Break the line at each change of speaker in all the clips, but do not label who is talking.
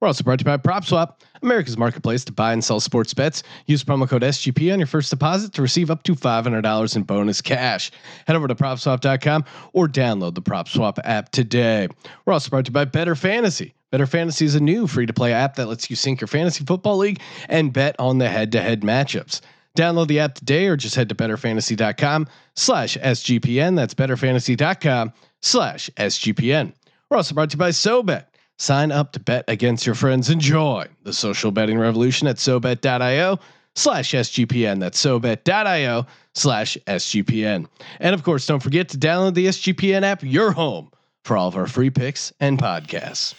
We're also brought to you by PropSwap, America's marketplace to buy and sell sports bets. Use promo code SGP on your first deposit to receive up to $500 in bonus cash. Head over to PropSwap.com or download the PropSwap app today. We're also brought to you by Better Fantasy. Better Fantasy is a new free-to-play app that lets you sync your fantasy football league and bet on the head-to-head matchups. Download the app today or just head to betterfantasy.com slash SGPN. That's betterfantasy.com slash SGPN. We're also brought to you by SoBet. Sign up to bet against your friends. Enjoy the social betting revolution at SoBet.io slash SGPN. That's SoBet.io slash SGPN. And of course, don't forget to download the SGPN app, your home for all of our free picks and podcasts.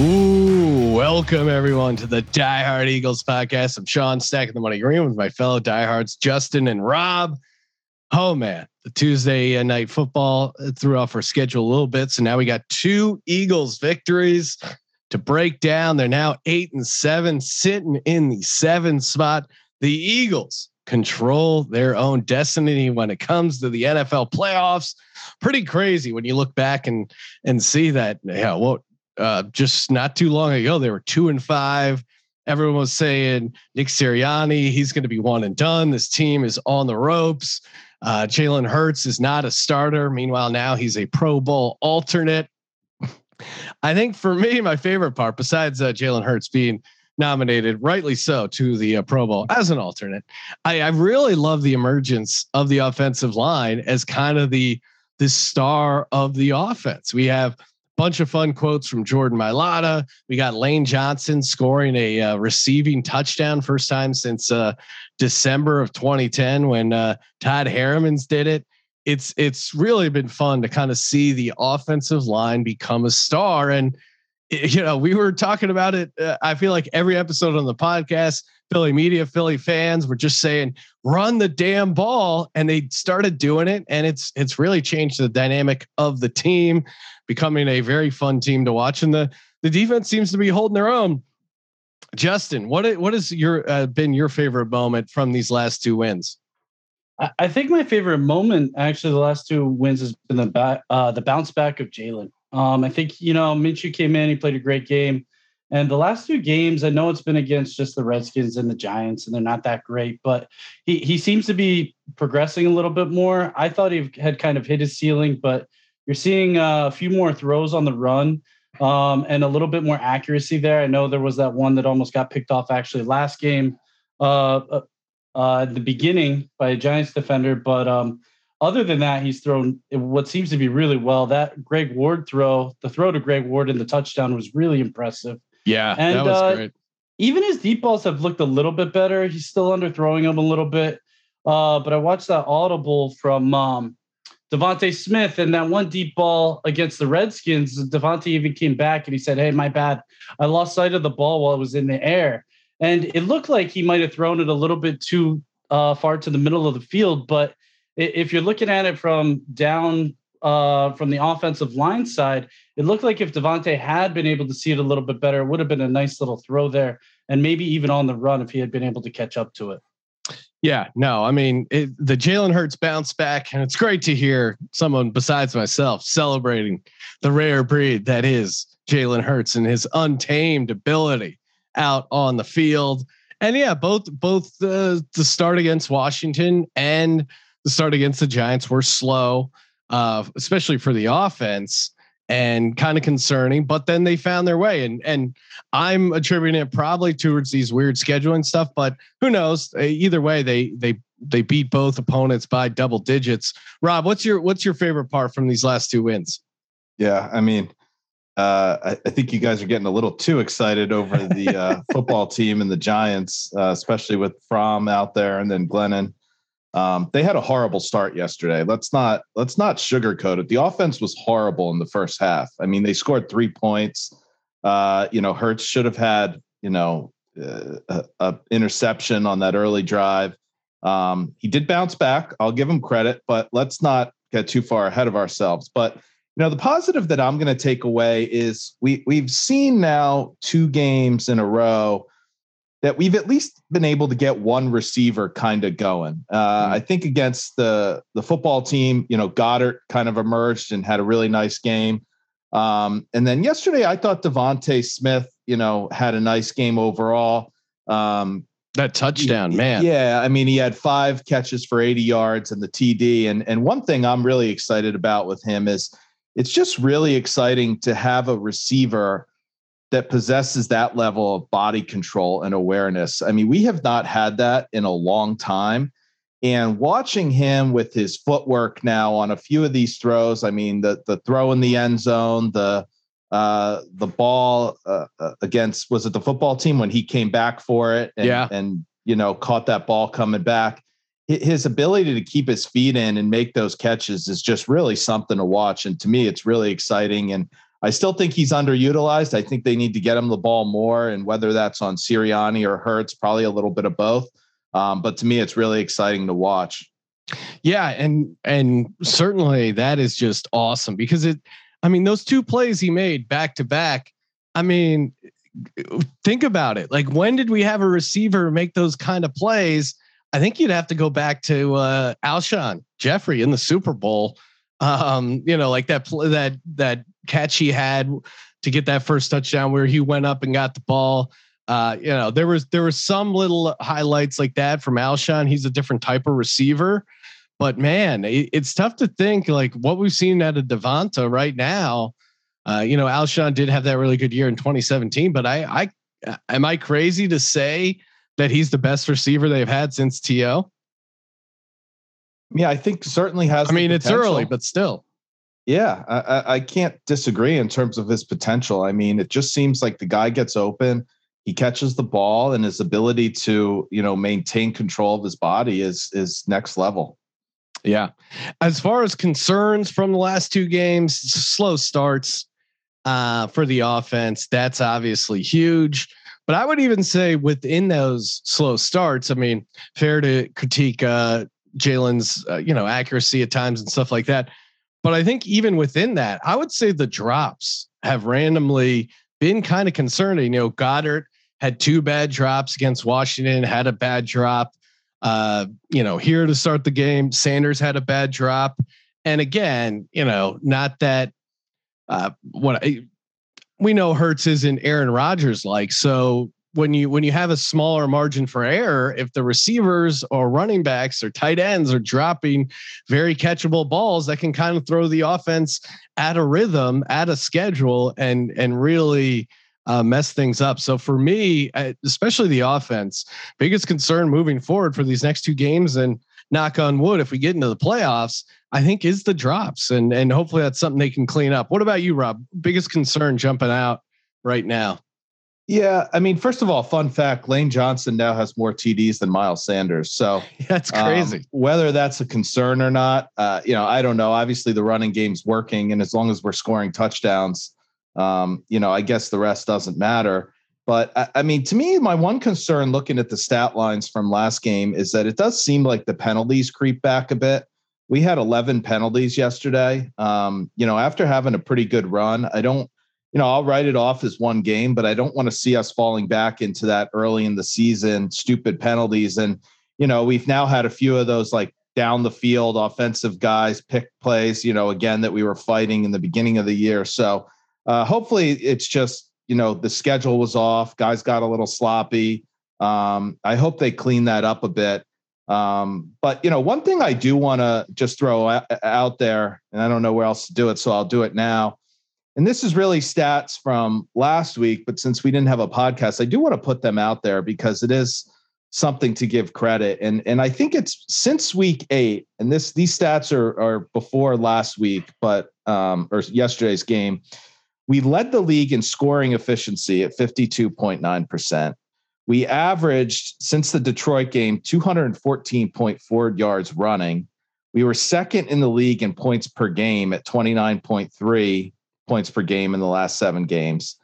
Ooh, welcome everyone to the Die Hard Eagles podcast. I'm Sean Stack Stacking the Money Green with my fellow diehards, Justin and Rob. Oh man, the Tuesday uh, night football threw off our schedule a little bit, so now we got two Eagles victories to break down. They're now eight and seven, sitting in the seven spot. The Eagles control their own destiny when it comes to the NFL playoffs. Pretty crazy when you look back and and see that. Yeah, what uh, just not too long ago, they were two and five. Everyone was saying Nick Sirianni, he's going to be one and done. This team is on the ropes. Uh, Jalen Hurts is not a starter. Meanwhile, now he's a Pro Bowl alternate. I think for me, my favorite part, besides uh, Jalen Hurts being nominated, rightly so, to the uh, Pro Bowl as an alternate, I, I really love the emergence of the offensive line as kind of the the star of the offense. We have bunch of fun quotes from Jordan Mailata. We got Lane Johnson scoring a uh, receiving touchdown first time since uh, December of 2010 when uh, Todd Herremans did it. It's it's really been fun to kind of see the offensive line become a star. And you know, we were talking about it. Uh, I feel like every episode on the podcast, Philly media, Philly fans were just saying, "Run the damn ball," and they started doing it, and it's it's really changed the dynamic of the team becoming a very fun team to watch. And the the defense seems to be holding their own. Justin, what what has your uh, been your favorite moment from these last two wins?
I think my favorite moment, actually, the last two wins has been the back, uh, the bounce back of Jalen. Um, I think you know Minshew came in, he played a great game, and the last two games, I know it's been against just the Redskins and the Giants, and they're not that great, but he he seems to be progressing a little bit more. I thought he had kind of hit his ceiling, but you're seeing uh, a few more throws on the run um, and a little bit more accuracy there. I know there was that one that almost got picked off actually last game uh, uh, uh, the beginning by a Giants defender, but um, other than that, he's thrown what seems to be really well. That Greg Ward throw, the throw to Greg Ward in the touchdown was really impressive.
Yeah, and, that was uh, great.
Even his deep balls have looked a little bit better. He's still underthrowing them a little bit. Uh, but I watched that audible from um, DeVonta Smith and that one deep ball against the Redskins, DeVonta even came back and he said, Hey, my bad. I lost sight of the ball while it was in the air. And it looked like he might have thrown it a little bit too uh, far to the middle of the field. But if you're looking at it from down uh, from the offensive line side, it looked like if DeVonta had been able to see it a little bit better, it would have been a nice little throw there. And maybe even on the run if he had been able to catch up to it.
Yeah, no, I mean it, the Jalen Hurts bounce back, and it's great to hear someone besides myself celebrating the rare breed that is Jalen Hurts and his untamed ability out on the field. And yeah, both both the the start against Washington and the start against the Giants were slow, uh, especially for the offense and kind of concerning. But then they found their way, and and I'm attributing it probably towards these weird scheduling stuff. But who knows? Either way, they they they beat both opponents by double digits. Rob, what's your what's your favorite part from these last two wins?
Yeah, I mean, uh, I, I, think you guys are getting a little too excited over the uh, football team and the Giants, uh, especially with Fromm out there and then Glennon. Um, they had a horrible start yesterday. Let's not let's not sugarcoat it. The offense was horrible in the first half. I mean, they scored three points. Uh, you know, Hurts should have had you know uh, a, a, interception on that early drive. Um, he did bounce back. I'll give him credit, but let's not get too far ahead of ourselves. But you know, the positive that I'm going to take away is we we've seen now two games in a row that we've at least been able to get one receiver kind of going. Uh, mm I think against the the football team, you know, Goedert kind of emerged and had a really nice game. Um, and then yesterday, I thought DeVonta Smith, you know, had a nice game overall. Um,
that touchdown, man.
Yeah, I mean, he had five catches for 80 yards and the TD. And and one thing I'm really excited about with him is it's just really exciting to have a receiver that possesses that level of body control and awareness. I mean, we have not had that in a long time. And watching him with his footwork now on a few of these throws, I mean, the the throw in the end zone, the uh, the ball uh, uh against was it the football team when he came back for it, and,
yeah,
and you know caught that ball coming back. His ability to keep his feet in and make those catches is just really something to watch. And to me, it's really exciting. And I still think he's underutilized. I think they need to get him the ball more, and whether that's on Sirianni or Hurts, probably a little bit of both. Um, but to me, it's really exciting to watch.
Yeah, and and certainly that is just awesome because it. I mean, those two plays he made back to back. I mean, think about it. Like, when did we have a receiver make those kind of plays? I think you'd have to go back to uh, Alshon Jeffrey in the Super Bowl um, you know, like that that that catch he had to get that first touchdown where he went up and got the ball. Uh, you know, there was there was some little highlights like that from Alshon. He's a different type of receiver, but man, it, it's tough to think like what we've seen out of DeVonta right now. Uh, you know, Alshon did have that really good year in 2017, but I, I am I crazy to say that he's the best receiver they've had since T.O.?
Yeah, I think certainly has.
I mean, it's early, but still.
Yeah, I, I can't disagree in terms of his potential. I mean, it just seems like the guy gets open, he catches the ball, and his ability to you know maintain control of his body is is next level.
Yeah. As far as concerns from the last two games, slow starts uh, for the offense. That's obviously huge. But I would even say within those slow starts, I mean, fair to critique uh, Jalen's, uh, you know, accuracy at times and stuff like that. But I think even within that, I would say the drops have randomly been kind of concerning. You know, Goedert had two bad drops against Washington, had a bad drop. Uh, you know, here to start the game, Sanders had a bad drop. And again, you know, not that uh, what I, we know Hurts isn't Aaron Rodgers like. So when you when you have a smaller margin for error, if the receivers or running backs or tight ends are dropping very catchable balls, that can kind of throw the offense at a rhythm, at a schedule, and and really uh, mess things up. So for me, especially the offense, biggest concern moving forward for these next two games, and knock on wood, if we get into the playoffs, I think is the drops, and and hopefully that's something they can clean up. What about you, Rob? Biggest concern jumping out right now?
Yeah, I mean, first of all, fun fact: Lane Johnson now has more TDs than Miles Sanders. So
that's crazy.
Um, whether that's a concern or not, uh, you know, I don't know. Obviously, the running game's working, and as long as we're scoring touchdowns, um, you know, I guess the rest doesn't matter. But I, I mean, to me, my one concern looking at the stat lines from last game is that it does seem like the penalties creep back a bit. We had 11 penalties yesterday. Um, you know, after having a pretty good run, I don't you know, I'll write it off as one game, but I don't want to see us falling back into that early in the season stupid penalties. And, you know, we've now had a few of those like down the field offensive guys pick plays, you know, again, that we were fighting in the beginning of the year. So uh, hopefully it's just, you know, the schedule was off, guys got a little sloppy. Um, I hope they clean that up a bit. Um, but you know, one thing I do want to just throw out there, and I don't know where else to do it, so I'll do it now and this is really stats from last week, but since we didn't have a podcast, I do want to put them out there because it is something to give credit. And and I think it's since week eight, and this these stats are are before last week, but um or yesterday's game. We led the league in scoring efficiency at 52.9%. We averaged since the Detroit game 214.4 yards running. We were second in the league in points per game at 29.3 points per game in the last seven games.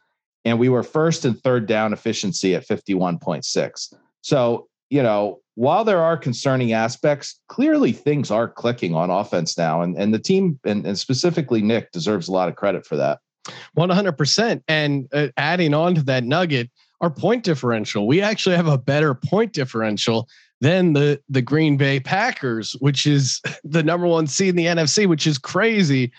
And we were first and third down efficiency at 51.6. So, you know, while there are concerning aspects, clearly things are clicking on offense now. And, and the team, and, and specifically Nick, deserves a lot of credit for that.
100%. And uh, adding on to that nugget, our point differential, we actually have a better point differential than the the Green Bay Packers, which is the number one seed in the NFC, which is crazy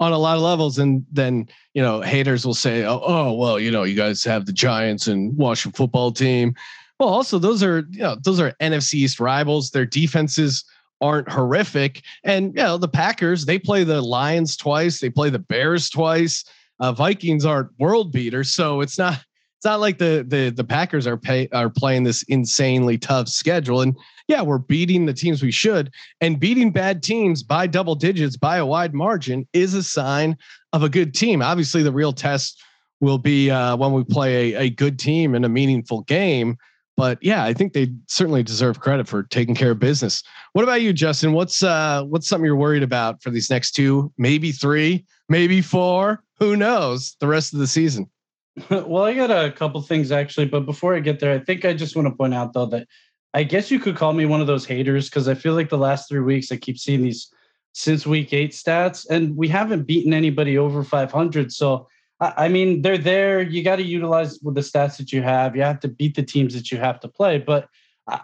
on a lot of levels. And then you know haters will say, "Oh, oh well, you know, you guys have the Giants and Washington football team." Well, also those are you know those are NFC East rivals. Their defenses aren't horrific, and you know the Packers they play the Lions twice, they play the Bears twice. Uh, Vikings aren't world beaters, so it's not it's not like the the the Packers are pay are playing this insanely tough schedule. And yeah, we're beating the teams we should, and beating bad teams by double digits by a wide margin is a sign of a good team. Obviously, the real test will be uh, when we play a, a good team in a meaningful game. But yeah, I think they certainly deserve credit for taking care of business. What about you, Justin? What's uh, what's something you're worried about for these next two, maybe three, maybe four? Who knows? The rest of the season.
well, I got a couple things actually, but before I get there, I think I just want to point out though that I guess you could call me one of those haters because I feel like the last three weeks I keep seeing these since week eight stats, and we haven't beaten anybody over 500. So, I, mean, they're there. You got to utilize with the stats that you have. You have to beat the teams that you have to play. But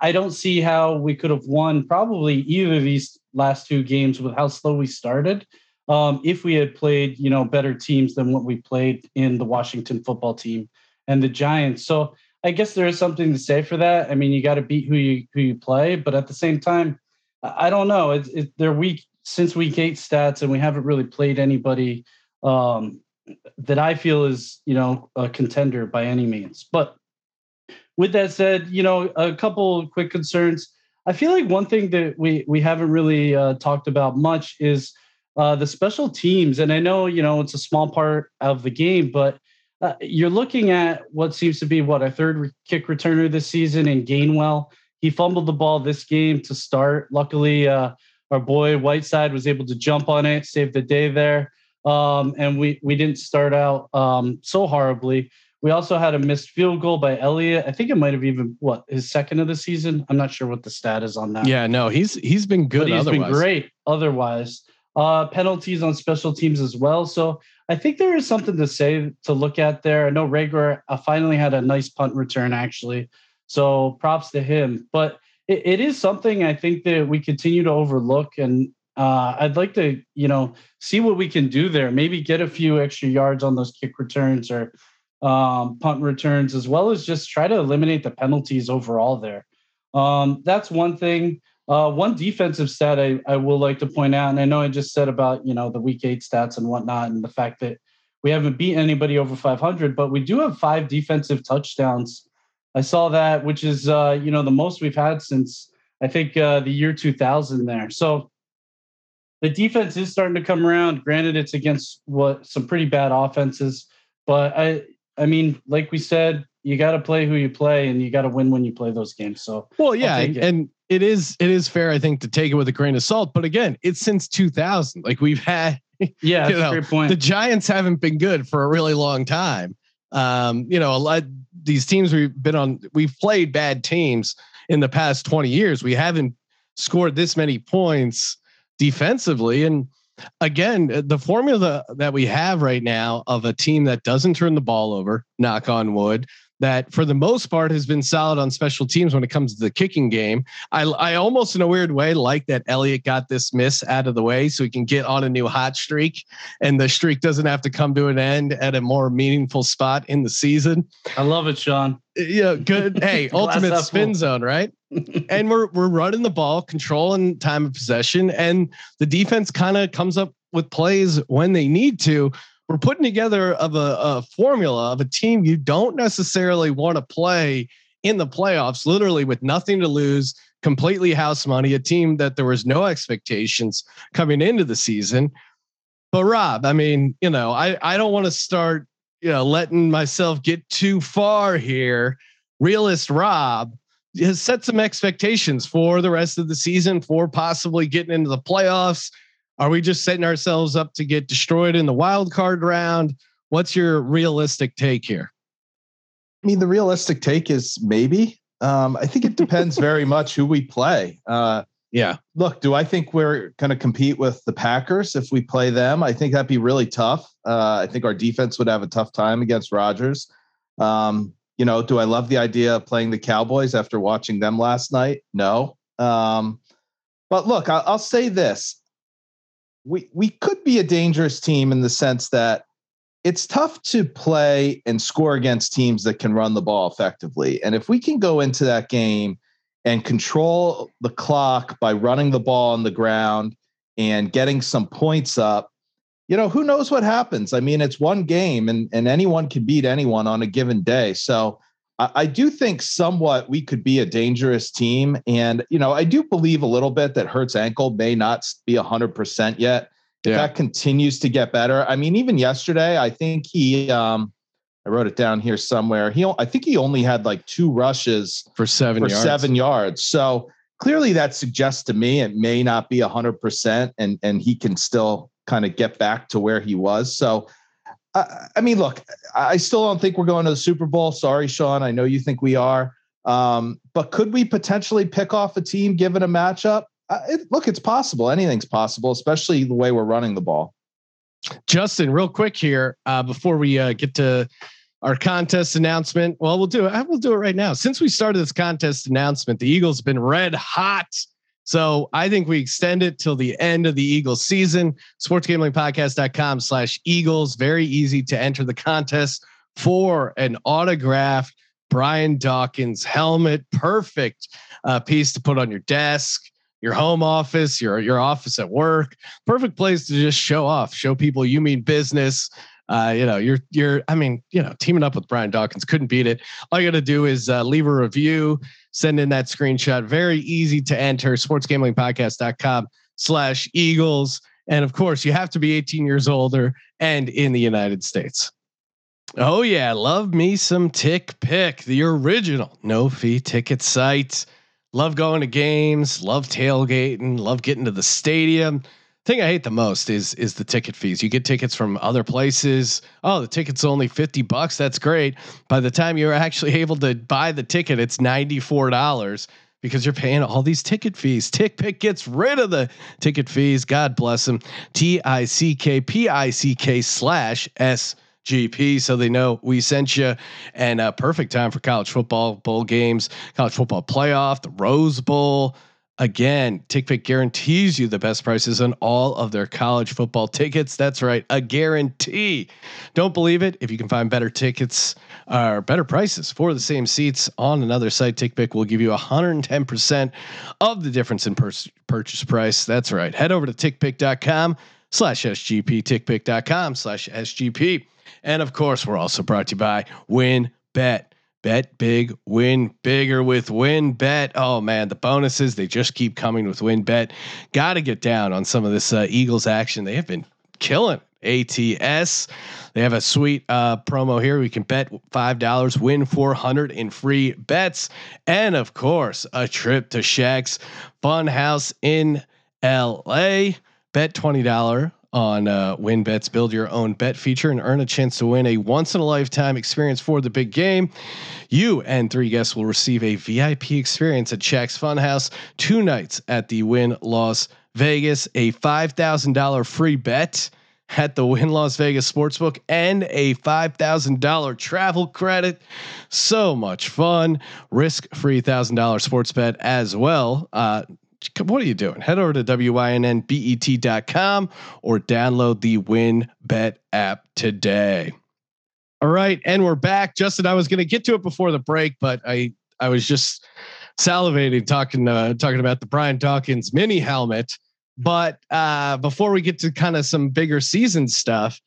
I don't see how we could have won probably either of these last two games with how slow we started um, if we had played, you know, better teams than what we played in the Washington football team and the Giants. So I guess there is something to say for that. I mean, you got to beat who you who you play, but at the same time, I don't know. It's it, they're weak since week eight stats, and we haven't really played anybody um, that I feel is you know a contender by any means. But with that said, you know, a couple quick concerns. I feel like one thing that we we haven't really uh, talked about much is uh, the special teams, and I know you know it's a small part of the game, but uh, you're looking at what seems to be what a third re- kick returner this season in Gainwell. He fumbled the ball this game to start. Luckily, uh, our boy Whiteside was able to jump on it, save the day there, um, and we we didn't start out um, so horribly. We also had a missed field goal by Elliott. I think it might have even what his second of the season. I'm not sure what the stat is on that.
Yeah, no, he's he's been good.
But he's
otherwise.
been great otherwise uh, penalties on special teams as well. So I think there is something to say to look at there. I know Reagor uh, finally had a nice punt return actually, so props to him. But it, it is something I think that we continue to overlook, and uh, I'd like to you know see what we can do there. Maybe get a few extra yards on those kick returns or um, punt returns, as well as just try to eliminate the penalties overall there. Um, that's one thing. Uh, one defensive stat I, I will like to point out, and I know I just said about you know the week eight stats and whatnot, and the fact that we haven't beat anybody over 500, but we do have five defensive touchdowns. I saw that, which is uh, you know the most we've had since I think uh, the year 2000 there. So the defense is starting to come around. Granted, it's against what some pretty bad offenses, but I I mean, like we said, you got to play who you play, and you got to win when you play those games. So
well, yeah, and it is it is fair, I think, to take it with a grain of salt. But again, it's since 2000. Like we've had,
yeah, you know, great point.
The Giants haven't been good for a really long time. Um, you know, a lot these teams we've been on, we've played bad teams in the past 20 years. We haven't scored this many points defensively, and again, uh, the formula that we have right now of a team that doesn't turn the ball over, knock on wood, that for the most part has been solid on special teams when it comes to the kicking game. I, I almost in a weird way like that Elliott got this miss out of the way so he can get on a new hot streak and the streak doesn't have to come to an end at a more meaningful spot in the season.
I love it, Sean.
Yeah, good. Hey, ultimate spin zone, right? And we're we're running the ball, controlling time of possession, and the defense kind of comes up with plays when they need to we're putting together of a, a formula of a team you don't necessarily want to play in the playoffs, literally with nothing to lose, completely house money, a team that there was no expectations coming into the season. But Rob, I mean, you know, I I don't want to start, you know, letting myself get too far here. Realist Rob has set some expectations for the rest of the season for possibly getting into the playoffs. Are we just setting ourselves up to get destroyed in the wild card round? What's your realistic take here?
I mean, the realistic take is maybe. Um, I think it depends very much who we play. Uh,
yeah.
Look, do I think we're going to compete with the Packers if we play them? I think that'd be really tough. Uh, I think our defense would have a tough time against Rodgers. Um, you know, do I love the idea of playing the Cowboys after watching them last night? No. Um, but look, I'll, I'll say this: we we could be a dangerous team in the sense that it's tough to play and score against teams that can run the ball effectively. And if we can go into that game and control the clock by running the ball on the ground and getting some points up, you know, who knows what happens? I mean, it's one game and, and anyone can beat anyone on a given day. So I, I do think somewhat we could be a dangerous team. And, you know, I do believe a little bit that Hurts ankle may not be 100% yet yeah. that continues to get better. I mean, even yesterday, I think he, um, I wrote it down here somewhere. He, I think he only had like two rushes
for seven
for
yards.
seven yards. So clearly, that suggests to me it may not be hundred percent, and and he can still kind of get back to where he was. So. Uh, I mean, look, I still don't think we're going to the Super Bowl. Sorry, Sean. I know you think we are. Um, but could we potentially pick off a team given a matchup? uh, it, look, it's possible. Anything's possible, especially the way we're running the ball.
Justin, real quick here uh, before we uh, get to our contest announcement. Well, we'll do it. We'll do it right now. Since we started this contest announcement, the Eagles been red hot. So I think we extend it till the end of the Eagles season. Sportsgamblingpodcast.com slash Eagles. Very easy to enter the contest for an autographed Brian Dawkins helmet. Perfect uh, piece to put on your desk your home office, your your office at work. Perfect place to just show off, show people you mean business. Uh, you know, you're you're. I mean, you know, teaming up with Brian Dawkins couldn't beat it. All you got to do is uh, leave a review, send in that screenshot. Very easy to enter. Sportsgamblingpodcast.com slash Eagles, and of course, you have to be 18 years older and in the United States. Oh yeah, love me some TickPick, the original no fee ticket site. Love going to games, love tailgating, love getting to the stadium. Thing I hate the most is is the ticket fees. You get tickets from other places. Oh, the ticket's only 50 bucks. That's great. By the time you're actually able to buy the ticket, it's $94 because you're paying all these ticket fees. TickPick gets rid of the ticket fees. God bless them. T I C K P I C K slash S GP so they know we sent you. And a perfect time for college football bowl games, college football playoff, the Rose Bowl. Again, TickPick guarantees you the best prices on all of their college football tickets. That's right, a guarantee. Don't believe it? If you can find better tickets or better prices for the same seats on another site, TickPick will give you 110% of the difference in pur- purchase price. That's right. Head over to tickpick.com slash SGP, tickpick.com slash SGP. And of course, we're also brought to you by Win Bet. Big, win bigger with WynnBET. Oh man, the bonuses they just keep coming with WynnBET. Got to get down on some of this uh, Eagles action. They have been killing ATS. They have a sweet uh, promo here. We can bet five dollars, win four hundred in free bets, and of course, a trip to Shaq's Fun House in LA. Bet twenty dollar on uh, WynnBET's Build Your Own Bet feature and earn a chance to win a once in a lifetime experience for the big game. You and three guests will receive a VIP experience at Shaq's Funhouse, two nights at the Wynn Las Vegas, a $5,000 free bet at the Wynn Las Vegas Sportsbook, and a $5,000 travel credit. So much fun. Risk free $1,000 sports bet as well. Uh, what are you doing? Head over to wynnbet.com or download the WynnBET app today. All right, and we're back. Justin, I was going to get to it before the break, but I I was just salivating talking uh, talking about the Brian Dawkins mini helmet. But uh, before we get to kind of some bigger season stuff,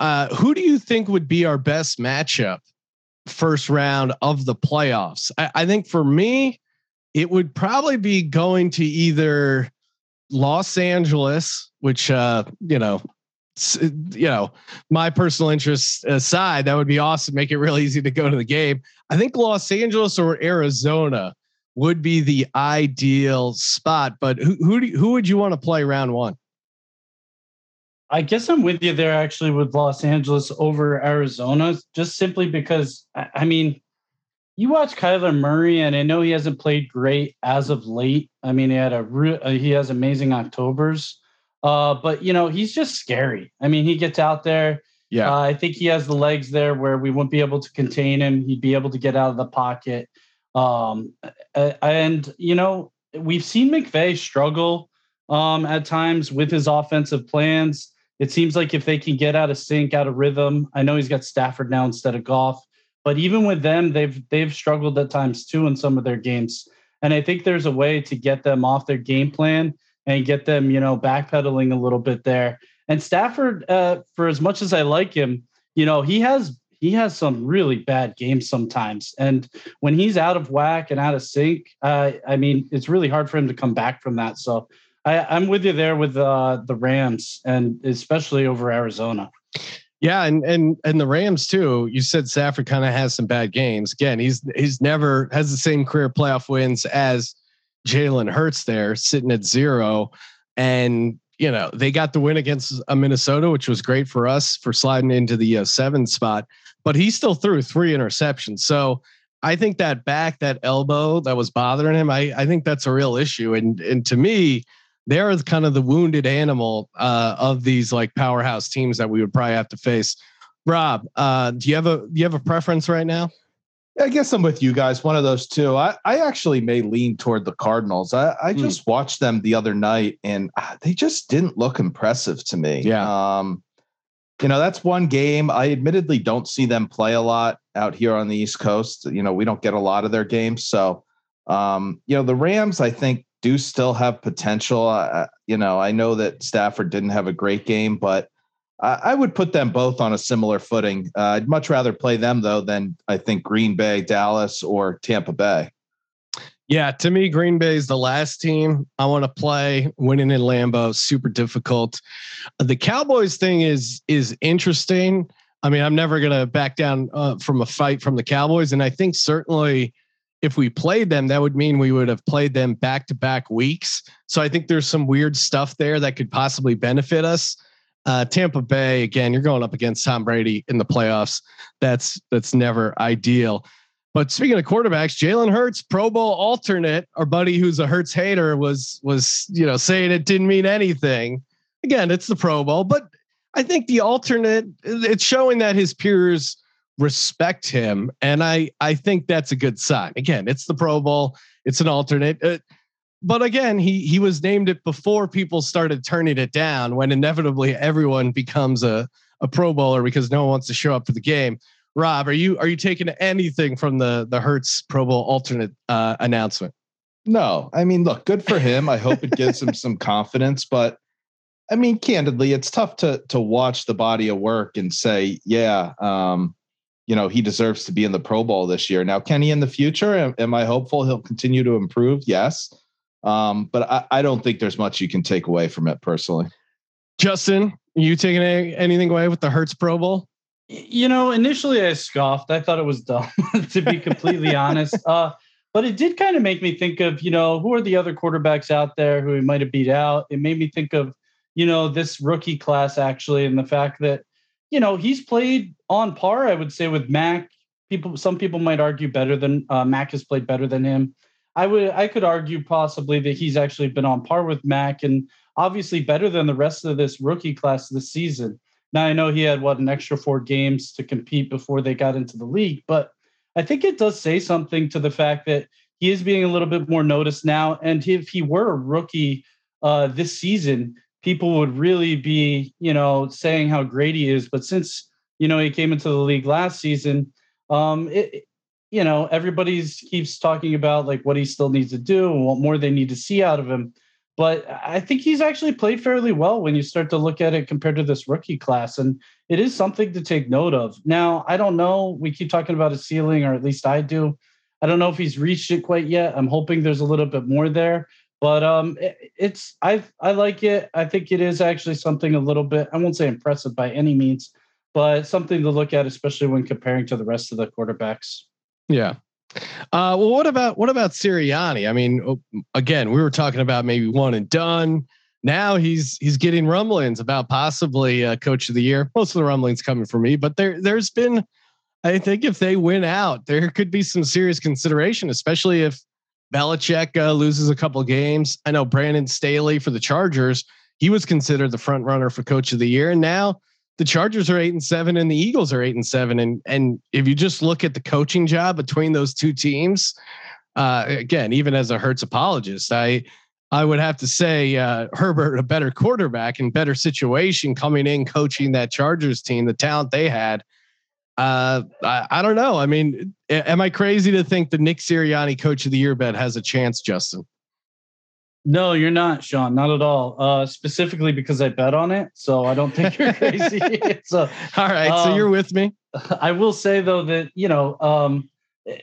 uh, who do you think would be our best matchup first round of the playoffs? I, I think for me, it would probably be going to either Los Angeles, which uh, you know, you know, my personal interests aside, that would be awesome. Make it real easy to go to the game. I think Los Angeles or Arizona would be the ideal spot. But who who do, who would you want to play round one?
I guess I'm with you there actually with Los Angeles over Arizona, just simply because I mean, you watch Kyler Murray, and I know he hasn't played great as of late. I mean, he had a re- uh, he has amazing October's, uh, but you know he's just scary. I mean, he gets out there. Yeah, uh, I think he has the legs there where we wouldn't be able to contain him. He'd be able to get out of the pocket. Um, and you know we've seen McVay struggle um, at times with his offensive plans. It seems like if they can get out of sync, out of rhythm. I know he's got Stafford now instead of Goff but even with them, they've they've struggled at times too in some of their games. And I think there's a way to get them off their game plan and get them, you know, backpedaling a little bit there. And Stafford, uh, for as much as I like him, you know, he has he has some really bad games sometimes. And when he's out of whack and out of sync, uh, I mean, it's really hard for him to come back from that. So I, am with you there with uh, the Rams and especially over Arizona.
Yeah, and and and the Rams too. You said Stafford kind of has some bad games. Again, he's he's never has the same career playoff wins as Jalen Hurts there, sitting at zero. And you know they got the win against a uh, Minnesota, which was great for us for sliding into the uh, seven spot. But he still threw three interceptions. So I think that back, that elbow that was bothering him, I I think that's a real issue. And and to me, they're kind of the wounded animal uh, of these like powerhouse teams that we would probably have to face. Rob, uh, do you have a do you have a preference right now?
I guess I'm with you guys. One of those two. I, I actually may lean toward the Cardinals. I, I mm. just watched them the other night and uh, they just didn't look impressive to me.
Yeah.
Um, you know, that's one game. I admittedly don't see them play a lot out here on the East Coast. You know, we don't get a lot of their games. So, um, you know, the Rams, I think, do still have potential. Uh, you know, I know that Stafford didn't have a great game, but I, I would put them both on a similar footing. Uh, I'd much rather play them though than I think Green Bay, Dallas, or Tampa Bay.
Yeah, to me, Green Bay is the last team I want to play. Winning in Lambeau, super difficult. The Cowboys thing is is interesting. I mean, I'm never gonna back down uh, from a fight from the Cowboys, and I think certainly if we played them, that would mean we would have played them back to back weeks. So I think there's some weird stuff there that could possibly benefit us. Uh, Tampa Bay, again, you're going up against Tom Brady in the playoffs. That's that's never ideal. But speaking of quarterbacks, Jalen Hurts, Pro Bowl alternate, our buddy who's a Hurts hater was was you know saying it didn't mean anything. Again, it's the Pro Bowl, but I think the alternate it's showing that his peers respect him, and I I think that's a good sign. Again, it's the Pro Bowl, it's an alternate. Uh, but again, he he was named it before people started turning it down. When inevitably everyone becomes a a Pro Bowler because no one wants to show up for the game. Rob, are you are you taking anything from the the Hurts Pro Bowl alternate uh, announcement?
No, I mean, look, good for him. I hope it gives him some confidence, but I mean, candidly, it's tough to to watch the body of work and say, yeah, um, you know, he deserves to be in the Pro Bowl this year. Now, can he in the future? Am, am I hopeful he'll continue to improve? Yes. Um, but I, I, don't think there's much you can take away from it personally.
Justin, you taking any, anything away with the Hurts Pro Bowl?
You know, initially I scoffed. I thought it was dumb, to be completely honest. Uh, but it did kind of make me think of, you know, who are the other quarterbacks out there who he might have beat out? It made me think of, you know, this rookie class actually, and the fact that you know, he's played on par, I would say, with Mac. People, some people might argue better than uh, Mac has played better than him. I would, I could argue possibly that he's actually been on par with Mac and obviously better than the rest of this rookie class this season. Now I know he had what an extra four games to compete before they got into the league, but I think it does say something to the fact that he is being a little bit more noticed now. And if he were a rookie uh, this season, people would really be, you know, saying how great he is. But since, you know, he came into the league last season, um, it, you know, everybody's keeps talking about like what he still needs to do and what more they need to see out of him. But I think he's actually played fairly well when you start to look at it compared to this rookie class. And it is something to take note of. Now, I don't know. We keep talking about a ceiling, or at least I do. I don't know if he's reached it quite yet. I'm hoping there's a little bit more there. But um, it, it's I I like it. I think it is actually something a little bit. I won't say impressive by any means, but something to look at, especially when comparing to the rest of the quarterbacks.
Yeah. Uh, well, what about what about Sirianni? I mean, again, we were talking about maybe one and done. Now he's he's getting rumblings about possibly uh, coach of the year. Most of the rumblings coming from me, but there there's been, I think, if they win out, there could be some serious consideration, especially if Belichick uh, loses a couple games. I know Brandon Staley for the Chargers, he was considered the front runner for coach of the year, and now the Chargers are eight and seven and the Eagles are eight and seven. And and if you just look at the coaching job between those two teams, uh, again, even as a Hurts apologist, I I would have to say uh, Herbert a better quarterback and better situation coming in coaching that Chargers team, the talent they had. Uh, I, I don't know. I mean, am I crazy to think the Nick Sirianni Coach of the Year bet has a chance, Justin?
No, you're not, Sean. Not at all. Uh, specifically because I bet on it, so I don't think you're crazy. so,
all right. Um, so you're with me.
I will say though that you know um,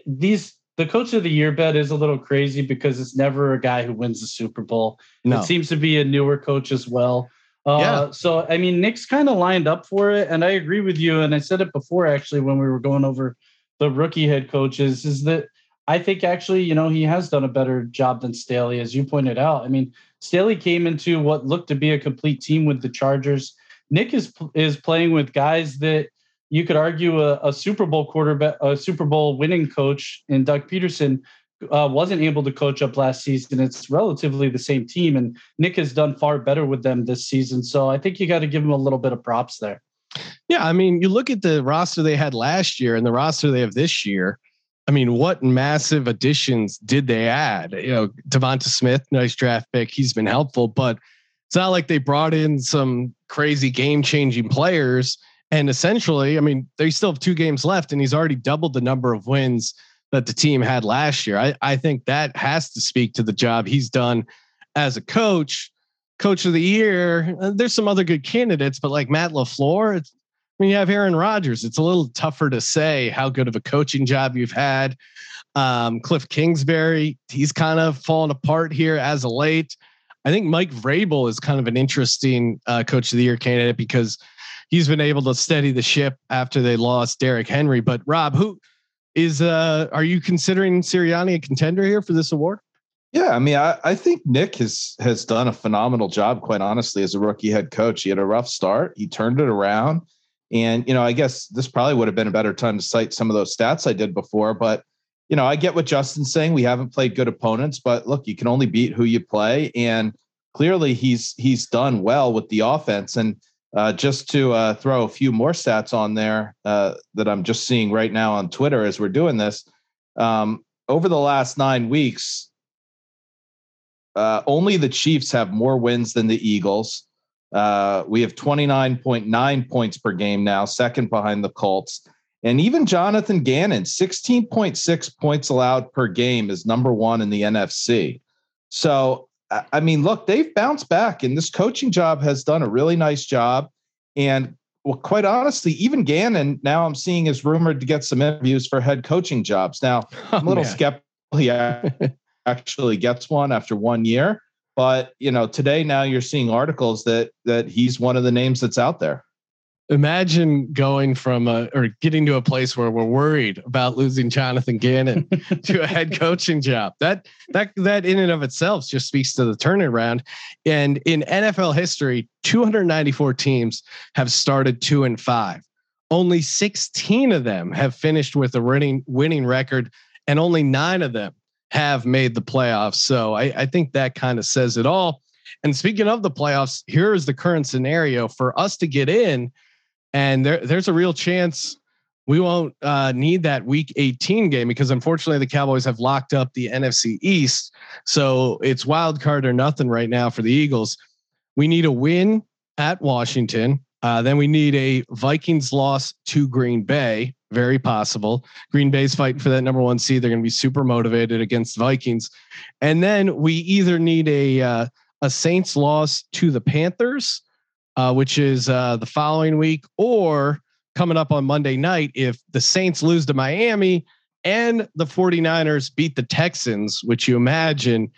these the coach of the year bet is a little crazy because it's never a guy who wins the Super Bowl. No. It seems to be a newer coach as well. Uh, yeah. So I mean, Nick's kind of lined up for it, and I agree with you. And I said it before actually when we were going over the rookie head coaches is that I think actually, you know, he has done a better job than Staley, as you pointed out. I mean, Staley came into what looked to be a complete team with the Chargers. Nick is is playing with guys that you could argue a, a Super Bowl quarterback, a Super Bowl winning coach in Doug Pederson uh, wasn't able to coach up last season. It's relatively the same team, and Nick has done far better with them this season. So I think you got to give him a little bit of props there.
Yeah, I mean, you look at the roster they had last year and the roster they have this year. I mean, what massive additions did they add? You know, Devonta Smith, nice draft pick. He's been helpful, but it's not like they brought in some crazy game changing players. And essentially, I mean, they still have two games left, and he's already doubled the number of wins that the team had last year. I, I think that has to speak to the job he's done as a coach. Coach of the year. There's some other good candidates, but like Matt LaFleur, it's when you have Aaron Rodgers, it's a little tougher to say how good of a coaching job you've had. Um, Cliff Kingsbury, he's kind of fallen apart here as of late. I think Mike Vrabel is kind of an interesting uh, coach of the year candidate because he's been able to steady the ship after they lost Derrick Henry. But Rob, who is uh, are you considering Sirianni a contender here for this award?
Yeah, I mean, I, I think Nick has has done a phenomenal job, quite honestly, as a rookie head coach. He had a rough start, he turned it around. And, you know, I guess this probably would have been a better time to cite some of those stats I did before. But, you know, I get what Justin's saying. We haven't played good opponents, but look, you can only beat who you play. And clearly he's he's done well with the offense. And uh, just to uh, throw a few more stats on there uh, that I'm just seeing right now on Twitter as we're doing this. Um, over the last nine weeks, uh, only the Chiefs have more wins than the Eagles. Uh, we have 29.9 points per game now, second behind the Colts. And even Jonathan Gannon, 16.6 points allowed per game, is number one in the NFC. So, I mean, look, they've bounced back, and this coaching job has done a really nice job. And well, quite honestly, even Gannon, now I'm seeing is rumored to get some interviews for head coaching jobs. Now, I'm a oh, little oh, skeptical he actually gets one after one year. But you know, today now you're seeing articles that that he's one of the names that's out there.
Imagine going from a, or getting to a place where we're worried about losing Jonathan Gannon to a head coaching job. That that that in and of itself just speaks to the turnaround. And in NFL history, 294 teams have started two and five. Only 16 of them have finished with a winning winning record, and only nine of them have made the playoffs. So I, I think that kind of says it all. And speaking of the playoffs, here is the current scenario for us to get in, and there, there's a real chance we won't uh, need that Week 18 game because unfortunately the Cowboys have locked up the NFC East, so it's wild card or nothing right now for the Eagles. We need a win at Washington. Uh, then we need a Vikings loss to Green Bay very possible. Green Bay's fighting for that number one seed. They're going to be super motivated against Vikings, and then we either need a uh, a Saints loss to the Panthers, uh, which is uh, the following week, or coming up on Monday night if the Saints lose to Miami and the 49ers beat the Texans, which you imagine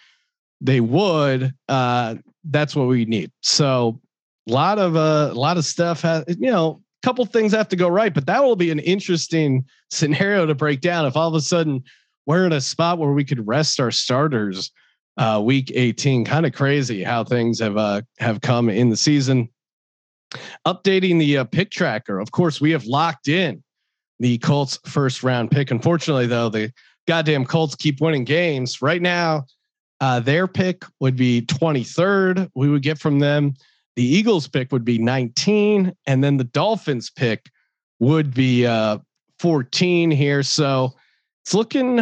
they would, uh, that's what we need. So a lot of uh, a lot of stuff has you know a couple things have to go right, but that will be an interesting scenario to break down if all of a sudden we're in a spot where we could rest our starters uh, week 18. Kind of crazy how things have uh, have come in the season. Updating the uh, pick tracker. Of course, we have locked in the Colts first round pick. Unfortunately, though, the goddamn Colts keep winning games. Right now, uh, their pick would be 23rd. We would get from them. The Eagles pick would be 19, and then the Dolphins pick would be uh, 14 here. So it's looking,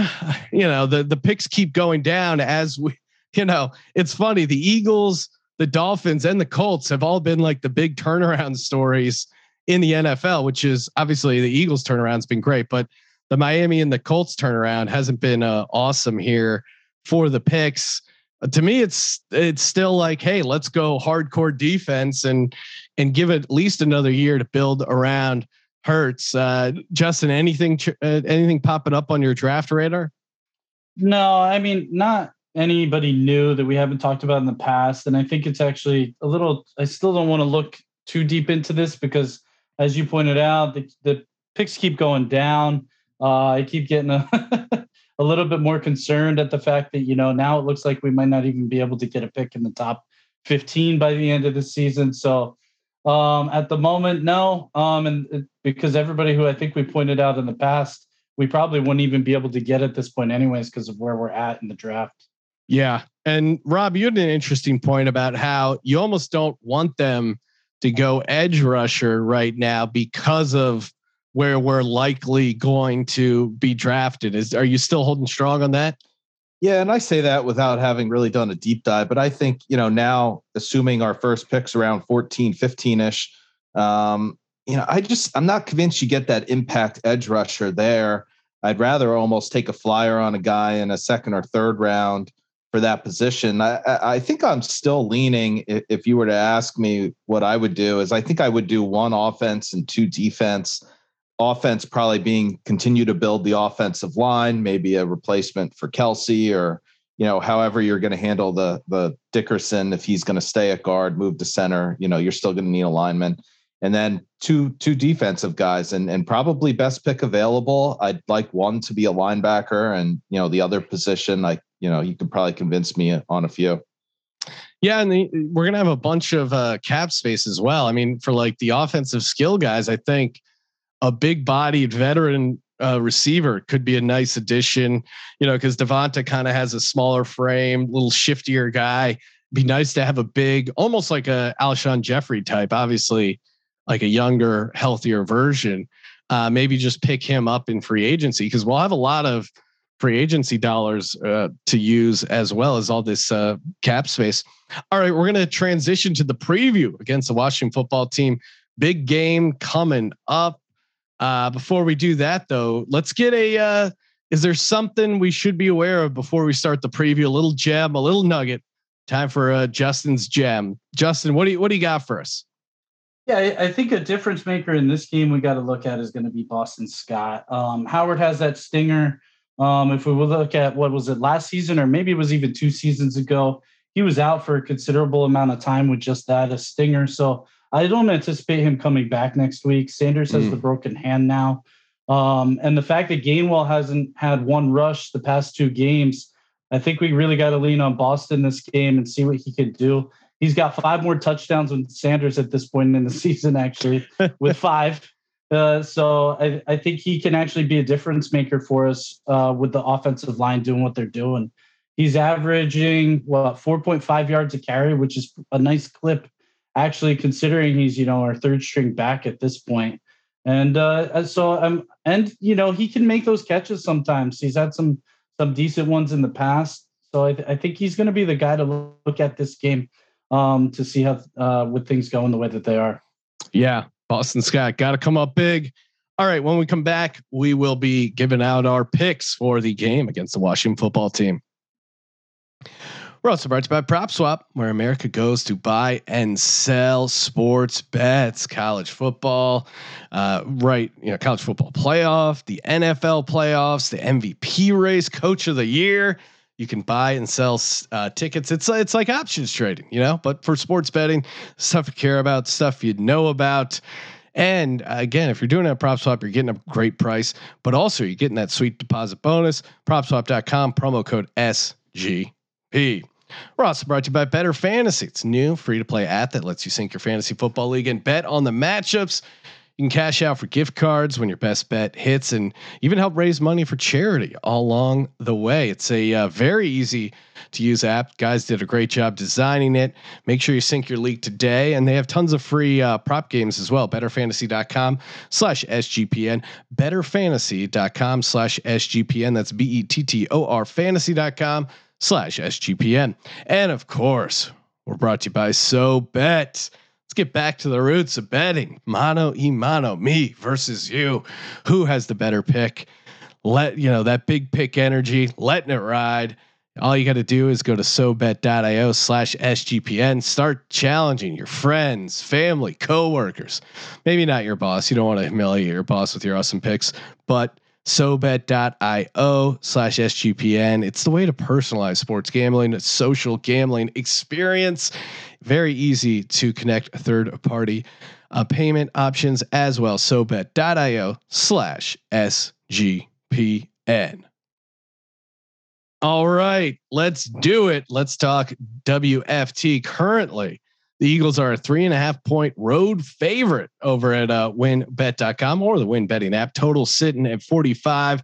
you know, the the picks keep going down as we, you know, it's funny. The Eagles, the Dolphins, and the Colts have all been like the big turnaround stories in the NFL, which is obviously the Eagles turnaround's been great, but the Miami and the Colts turnaround hasn't been uh, awesome here for the picks. Uh, to me, it's it's still like, hey, let's go hardcore defense and and give it at least another year to build around Hurts. Uh, Justin, anything uh, anything popping up on your draft radar?
No, I mean not anybody new that we haven't talked about in the past, and I think it's actually a little. I still don't want to look too deep into this because, as you pointed out, the, the picks keep going down. Uh, I keep getting a a little bit more concerned at the fact that you know now it looks like we might not even be able to get a pick in the top 15 by the end of the season. So um, at the moment, no. Um, and it, because everybody who I think we pointed out in the past, we probably wouldn't even be able to get at this point anyways because of where we're at in the draft.
Yeah. And Rob, you had an interesting point about how you almost don't want them to go edge rusher right now because of where we're likely going to be drafted. Is are you still holding strong on that?
Yeah, and I say that without having really done a deep dive, but I think, you know, now assuming our first picks around 14, 15-ish, um, you know, I just I'm not convinced you get that impact edge rusher there. I'd rather almost take a flyer on a guy in a second or third round for that position. I, I think I'm still leaning. If you were to ask me what I would do, is I think I would do one offense and two defense offense probably being continue to build the offensive line, maybe a replacement for Kelce, or you know however you're going to handle the the Dickerson if he's going to stay at guard, move to center. You know you're still going to need a lineman, and then two two defensive guys and and probably best pick available. I'd like one to be a linebacker, and you know the other position like you know you could probably convince me on a few.
Yeah, and the, we're gonna have a bunch of uh, cap space as well. I mean, for like the offensive skill guys, I think a big bodied veteran uh, receiver could be a nice addition, you know, because Devonta kind of has a smaller frame, little shiftier guy. Be nice to have a big, almost like a Alshon Jeffery type, obviously like a younger, healthier version. Uh, maybe just pick him up in free agency because we'll have a lot of free agency dollars uh, to use as well as all this uh, cap space. All right, we're going to transition to the preview against the Washington football team. Big game coming up. Uh, before we do that, though, let's get a. Uh, is there something we should be aware of before we start the preview? A little gem, a little nugget. Time for uh, Justin's gem. Justin, what do you what do you got for us?
Yeah, I think a difference maker in this game we got to look at is going to be Boston Scott. Um, Howard has that stinger. Um, if we look at what was it last season, or maybe it was even two seasons ago, he was out for a considerable amount of time with just that a stinger. So I don't anticipate him coming back next week. Sanders has mm. the broken hand now. Um, and the fact that Gainwell hasn't had one rush the past two games, I think we really got to lean on Boston this game and see what he can do. He's got five more touchdowns than Sanders at this point in the season, actually, with five. Uh, so I, I, think he can actually be a difference maker for us uh, with the offensive line doing what they're doing. He's averaging what 4.5 yards a carry, which is a nice clip actually considering he's you know our third string back at this point. and uh so um and you know he can make those catches sometimes he's had some some decent ones in the past so i, th- I think he's going to be the guy to look at this game um to see how uh with things going the way that they are
yeah boston scott got to come up big all right when we come back we will be giving out our picks for the game against the washington football team we're also brought to you by PropSwap, where America goes to buy and sell sports bets, college football, uh, right? You know, college football playoff, the NFL playoffs, the MVP race, Coach of the Year. You can buy and sell uh, tickets. It's it's like options trading, you know, but for sports betting, stuff you care about, stuff you know about. And uh, again, if you're doing a prop swap, you're getting a great price, but also you're getting that sweet deposit bonus. PropSwap.com promo code SGP. We're also brought to you by Bettor Fantasy. It's new, free to play app that lets you sync your fantasy football league and bet on the matchups. You can cash out for gift cards when your best bet hits, and even help raise money for charity all along the way. It's a uh, very easy to use app. Guys did a great job designing it. Make sure you sync your league today, and they have tons of free uh, prop games as well. BettorFantasy.com slash SGPN. BettorFantasy.com slash SGPN. That's B E T T O R Fantasy.com slash SGPN. And of course, we're brought to you by SoBet. Let's get back to the roots of betting. Mano e mano, me versus you. Who has the better pick? Let you know that big pick energy, letting it ride. All you got to do is go to sobet.io slash SGPN. Start challenging your friends, family, coworkers. Maybe not your boss. You don't want to humiliate your boss with your awesome picks, but sobet.io slash SGPN. It's the way to personalize sports gambling, social gambling experience. Very easy to connect third party uh, payment options as well. SoBet.io slash SGPN. All right, let's do it. Let's talk WFT. Currently, the Eagles are a three and a half point road favorite over at uh, WynnBET.com or the win betting app. Total sitting at 45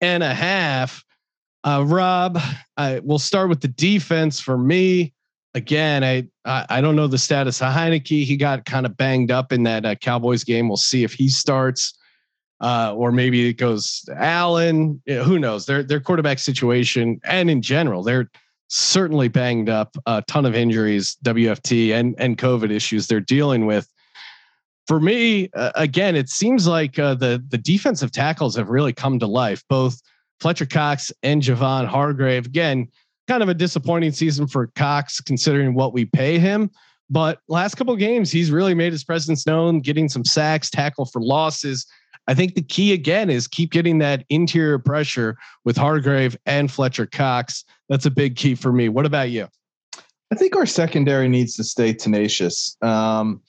and a half. Uh, Rob, I, we'll start with the defense for me again, I, I, I don't know the status of Heinicke. He got kind of banged up in that uh, Cowboys game. We'll see if he starts, uh, or maybe it goes Allen. Yeah, who knows? Their their quarterback situation and in general, they're certainly banged up. A ton of injuries, WFT and and COVID issues they're dealing with. For me, uh, again, it seems like uh, the the defensive tackles have really come to life. Both Fletcher Cox and Javon Hargrave. Again, kind of a disappointing season for Cox considering what we pay him. But last couple games, he's really made his presence known, getting some sacks, tackle for losses. I think the key again is keep getting that interior pressure with Hargrave and Fletcher Cox. That's a big key for me. What about you?
I think our secondary needs to stay tenacious. Um,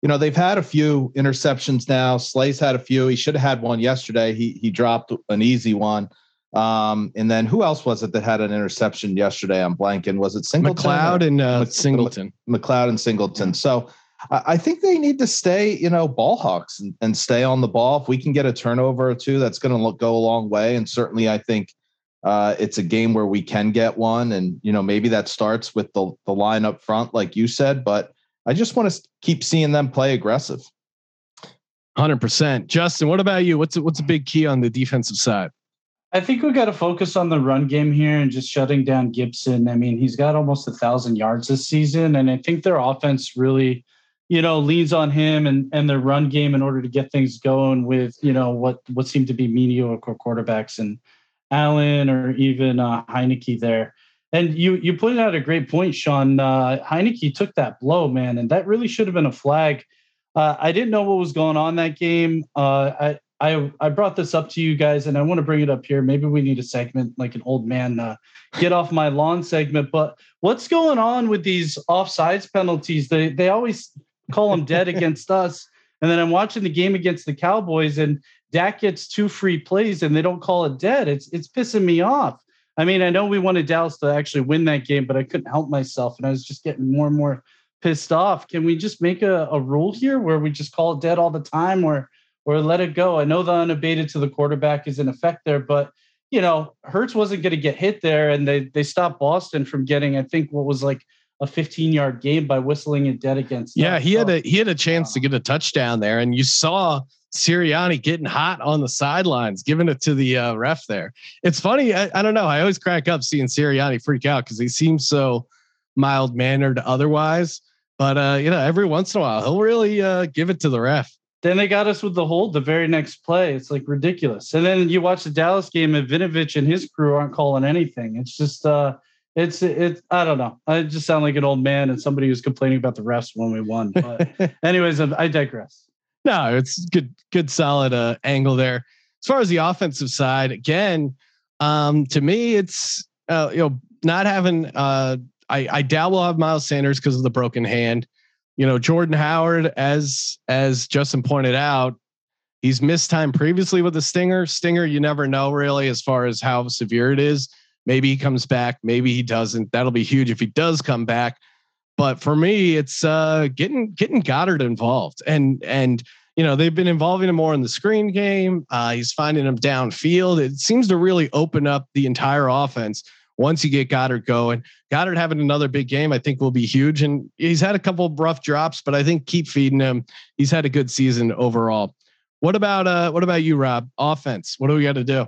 you know, they've had a few interceptions now. Slay's had a few. He should have had one yesterday. He he dropped an easy one. Um, and then who else was it that had an interception yesterday? I'm blanking. Was it Singleton?
McLeod and uh, Singleton.
McLeod and Singleton. So I think they need to stay, you know, ball hawks and, and stay on the ball. If we can get a turnover or two, that's going to go a long way. And certainly, I think uh, it's a game where we can get one. And you know, maybe that starts with the the line up front, like you said. But I just want to keep seeing them play aggressive.
Hundred percent, Justin. What about you? What's what's a big key on the defensive side?
I think we got to focus on the run game here and just shutting down Gibson. I mean, he's got almost a thousand yards this season, and I think their offense really, you know, leans on him and and their run game in order to get things going with you know what what seem to be mediocre quarterbacks and Allen or even uh, Heinicke there. And you you pointed out a great point, Sean. Uh, Heinicke took that blow, man, and that really should have been a flag. Uh, I didn't know what was going on that game. Uh, I I I brought this up to you guys, and I want to bring it up here. Maybe we need a segment like an old man uh, get off my lawn segment. But what's going on with these offsides penalties? They they always call them dead against us, and then I'm watching the game against the Cowboys, and Dak gets two free plays, and they don't call it dead. It's it's pissing me off. I mean, I know we wanted Dallas to actually win that game, but I couldn't help myself, and I was just getting more and more pissed off. Can we just make a, a rule here where we just call it dead all the time, or or let it go. I know the unabated to the quarterback is in effect there, but you know, Hurts wasn't going to get hit there, and they they stopped Boston from getting, I think, what was like a 15 yard game by whistling it dead against.
Yeah, he had a he had a chance to get a touchdown there, and you saw Sirianni getting hot on the sidelines, giving it to the uh, ref there. It's funny. I, I, don't know. I always crack up seeing Sirianni freak out because he seems so mild mannered otherwise. But uh, you know, every once in a while, he'll really uh, give it to the ref.
Then they got us with the hold the very next play. It's like ridiculous. And then you watch the Dallas game and Vinovich and his crew aren't calling anything. It's just uh it's it's I don't know. I just sound like an old man and somebody who's complaining about the refs when we won. But anyways, I digress.
No, it's good, good, solid uh, angle there. As far as the offensive side, again, um, to me, it's uh, you know, not having, uh, I, I doubt we'll have Miles Sanders because of the broken hand. You know, Jordan Howard, as as Justin pointed out, he's missed time previously with the stinger. Stinger, you never know really as far as how severe it is. Maybe he comes back, maybe he doesn't. That'll be huge if he does come back. But for me, it's uh, getting getting Goedert involved, and and you know they've been involving him more in the screen game. Uh, he's finding him downfield. It seems to really open up the entire offense once you get Goedert going. Goedert having another big game, I think, will be huge. And he's had a couple of rough drops, but I think keep feeding him. He's had a good season overall. What about uh? What about you, Rob? Offense. What do we got to do?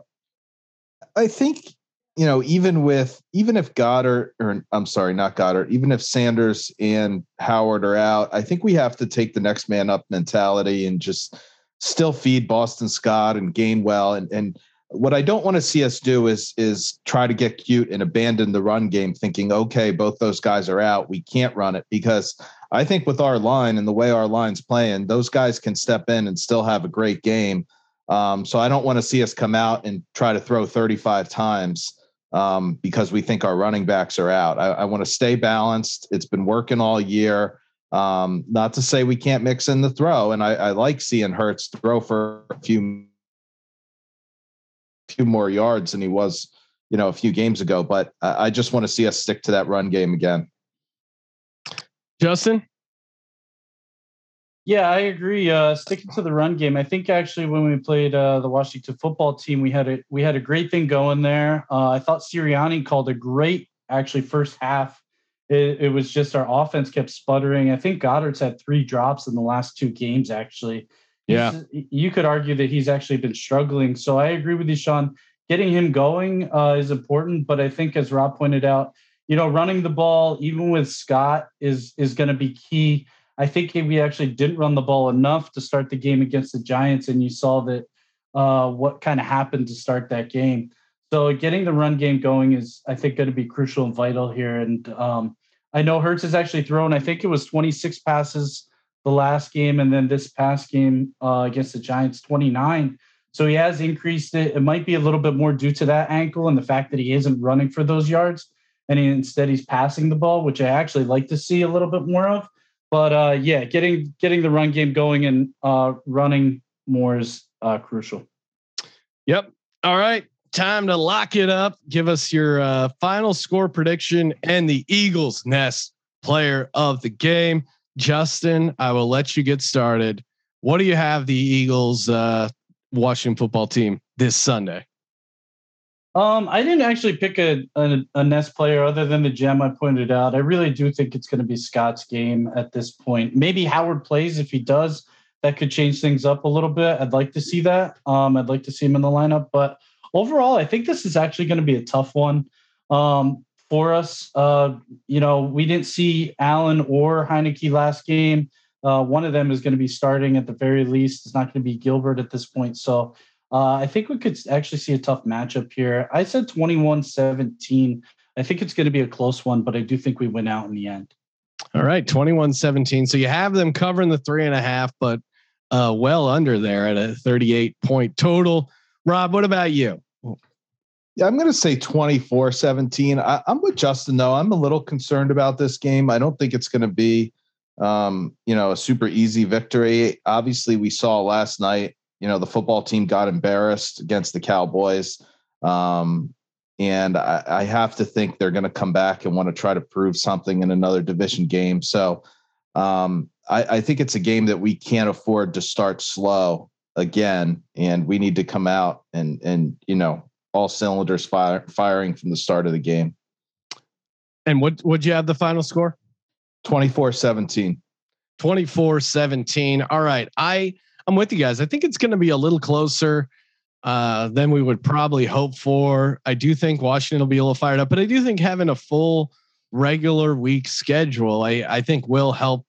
I think you know, even with even if Goedert or I'm sorry, not Goedert, even if Sanders and Howard are out, I think we have to take the next man up mentality and just still feed Boston Scott and Gainwell. And and what I don't want to see us do is is try to get cute and abandon the run game, thinking, okay, both those guys are out, we can't run it because I think with our line and the way our line's playing, those guys can step in and still have a great game. Um, so I don't want to see us come out and try to throw 35 times um, because we think our running backs are out. I, I want to stay balanced. It's been working all year. Um, not to say we can't mix in the throw, and I, I like seeing Hurts throw for a few few more yards than he was, you know, a few games ago. But I, I just want to see us stick to that run game again.
Justin,
yeah, I agree. Uh, sticking to the run game, I think actually when we played uh, the Washington football team, we had a we had a great thing going there. Uh, I thought Sirianni called a great actually first half. It, it, was just our offense kept sputtering. I think Goedert's had three drops in the last two games. Actually,
yeah,
he's, you could argue that he's actually been struggling. So I agree with you, Sean. Getting him going uh, is important, but I think as Rob pointed out, you know, running the ball even with Scott is is going to be key I think we actually didn't run the ball enough to start the game against the Giants, and you saw that uh, what kind of happened to start that game. So getting the run game going is, I think, going to be crucial and vital here. And um, I know Hurts has actually thrown, I think it was 26 passes the last game, and then this past game uh, against the Giants, 29. So he has increased it. It might be a little bit more due to that ankle and the fact that he isn't running for those yards, and he, instead he's passing the ball, which I actually like to see a little bit more of. But uh, yeah, getting getting the run game going and uh, running more is uh, crucial.
Yep. All right. Time to lock it up. Give us your uh, final score prediction and the Eagles Nest player of the game. Justin, I will let you get started. What do you have the Eagles uh, Washington football team this Sunday?
Um, I didn't actually pick a, a, a Nest player other than the gem I pointed out. I really do think it's going to be Scott's game at this point. Maybe Howard plays if he does. That could change things up a little bit. I'd like to see that. Um, I'd like to see him in the lineup, but overall, I think this is actually going to be a tough one um, for us. Uh, you know, we didn't see Allen or Heinicke last game. Uh, one of them is going to be starting at the very least. It's not going to be Gilbert at this point. So uh, I think we could actually see a tough matchup here. I said 21 17. I think it's going to be a close one, but I do think we win out in the end.
All right, 21 17. So you have them covering the three and a half, but uh, well under there at a 38 point total. Rob, what about you?
Yeah, I'm going to say 24 17. I, am with Justin, though. I'm a little concerned about this game. I don't think it's going to be, um, you know, a super easy victory. Obviously, we saw last night you know the football team got embarrassed against the Cowboys, um, and I, I, have to think they're going to come back and want to try to prove something in another division game. So um, I, I think it's a game that we can't afford to start slow again, and we need to come out and and you know all cylinders fire, firing from the start of the game.
And what would you have the final score?
24 17.
24 17. All right. I I'm with you guys. I think it's going to be a little closer uh, than we would probably hope for. I do think Washington will be a little fired up, but I do think having a full regular week schedule, I, I think will help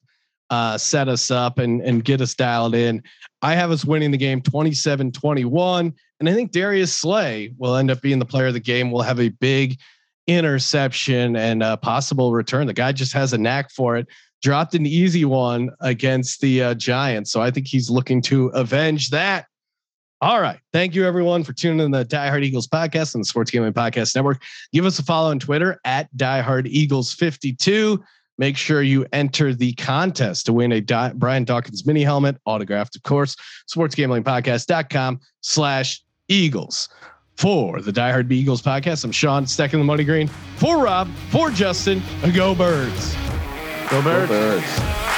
uh, set us up and, and get us dialed in. I have us winning the game 27 21. And I think Darius Slay will end up being the player of the game. We'll have a big interception and a possible return. The guy just has a knack for it dropped an easy one against the uh, Giants. So I think he's looking to avenge that. All right. Thank you everyone for tuning in the Die Hard Eagles podcast and the Sports Gambling Podcast Network. Give us a follow on Twitter at Die Hard Eagles 52. Make sure you enter the contest to win a Di- Brian Dawkins mini helmet, autographed, of course. Sportsgamblingpodcast.com slash Eagles. For the Die Hard Eagles podcast, I'm Sean stacking the money green. For Rob, for Justin, go birds.
Go birds. Go birds.